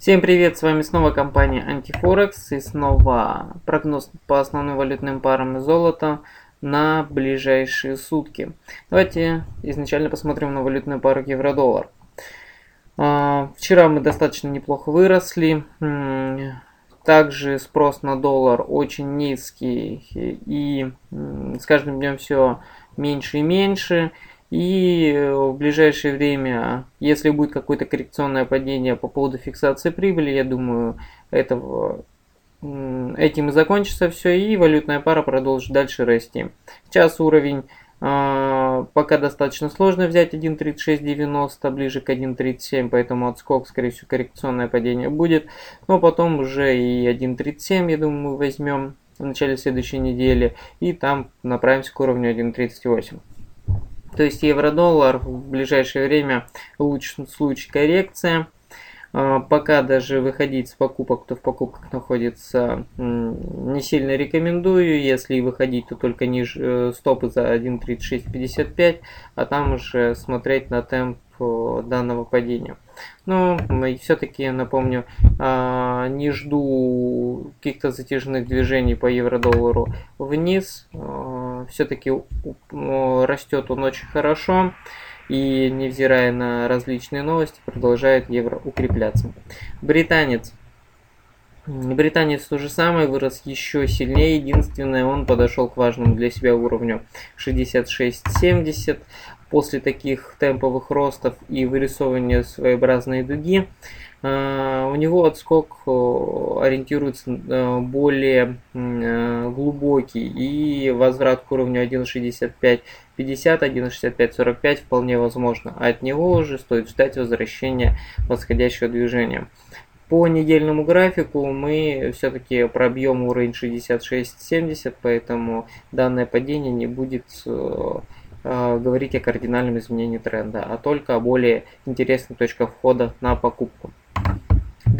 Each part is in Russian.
Всем привет, с вами снова компания Антифорекс и снова прогноз по основным валютным парам и золота на ближайшие сутки. Давайте изначально посмотрим на валютную пару евро-доллар. А, вчера мы достаточно неплохо выросли. Также спрос на доллар очень низкий и с каждым днем все меньше и меньше. И э, в ближайшее время, если будет какое-то коррекционное падение по поводу фиксации прибыли, я думаю, этого, этим и закончится все, и валютная пара продолжит дальше расти. Сейчас уровень э, пока достаточно сложно взять 1.3690, ближе к 1.37, поэтому отскок, скорее всего, коррекционное падение будет. Но потом уже и 1.37, я думаю, возьмем в начале следующей недели, и там направимся к уровню 1.38. То есть евро-доллар в ближайшее время в лучшем случае коррекция. А, пока даже выходить с покупок, кто в покупках находится, не сильно рекомендую. Если выходить, то только ниже э, стопы за 1.3655, а там уже смотреть на темп э, данного падения. Но все-таки, напомню, а, не жду каких-то затяжных движений по евро-доллару вниз. Все-таки растет он очень хорошо и, невзирая на различные новости, продолжает евро укрепляться. Британец. Британец то же самое, вырос еще сильнее. Единственное, он подошел к важному для себя уровню 66.70 после таких темповых ростов и вырисовывания своеобразной дуги, а, у него отскок ориентируется э, более э, глубокий и возврат к уровню 1.6550, 1.6545 вполне возможно. А от него уже стоит ждать возвращения восходящего движения. По недельному графику мы все-таки пробьем уровень 66.70, поэтому данное падение не будет э, э, говорить о кардинальном изменении тренда, а только о более интересных точках входа на покупку.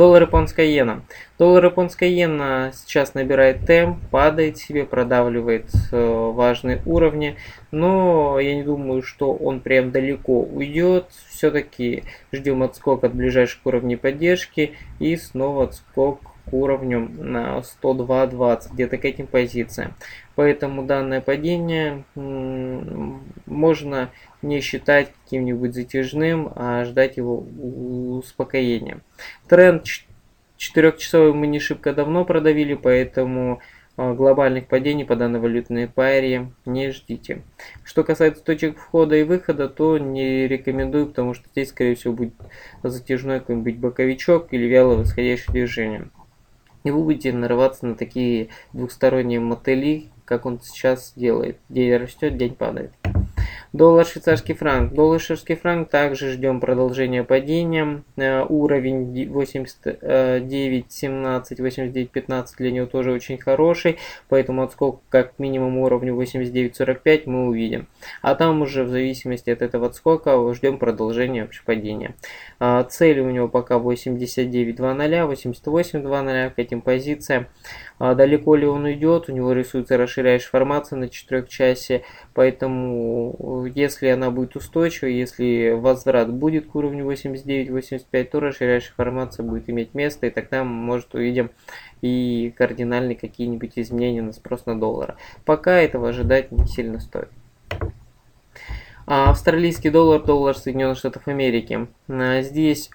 Доллар японская иена. Доллар японская иена сейчас набирает темп, падает себе, продавливает э, важные уровни, но я не думаю, что он прям далеко уйдет. Все-таки ждем отскок от ближайших уровней поддержки и снова отскок к уровню на 102.20, где-то к этим позициям. Поэтому данное падение можно не считать каким-нибудь затяжным, а ждать его успокоения. Тренд 4-часовой мы не шибко давно продавили, поэтому а, глобальных падений по данной валютной паре не ждите. Что касается точек входа и выхода, то не рекомендую, потому что здесь, скорее всего, будет затяжной какой-нибудь боковичок или вяло восходящее движение. Не вы будете нарываться на такие двухсторонние мотыли, как он сейчас делает. День растет, день падает. Доллар швейцарский франк. Доллар швейцарский франк также ждем продолжения падения. Э, уровень 89.17, 89.15 для него тоже очень хороший. Поэтому отскок как минимум уровню 89.45 мы увидим. А там уже в зависимости от этого отскока ждем продолжения вообще падения. А, цели у него пока 89.20, 88.20 к этим позициям. А далеко ли он уйдет, у него рисуется расширяющая формация на 4 часе, поэтому если она будет устойчива, если возврат будет к уровню 89-85, то расширяющая формация будет иметь место, и тогда мы, может, увидим и кардинальные какие-нибудь изменения на спрос на доллара. Пока этого ожидать не сильно стоит. А австралийский доллар, доллар Соединенных Штатов Америки. А здесь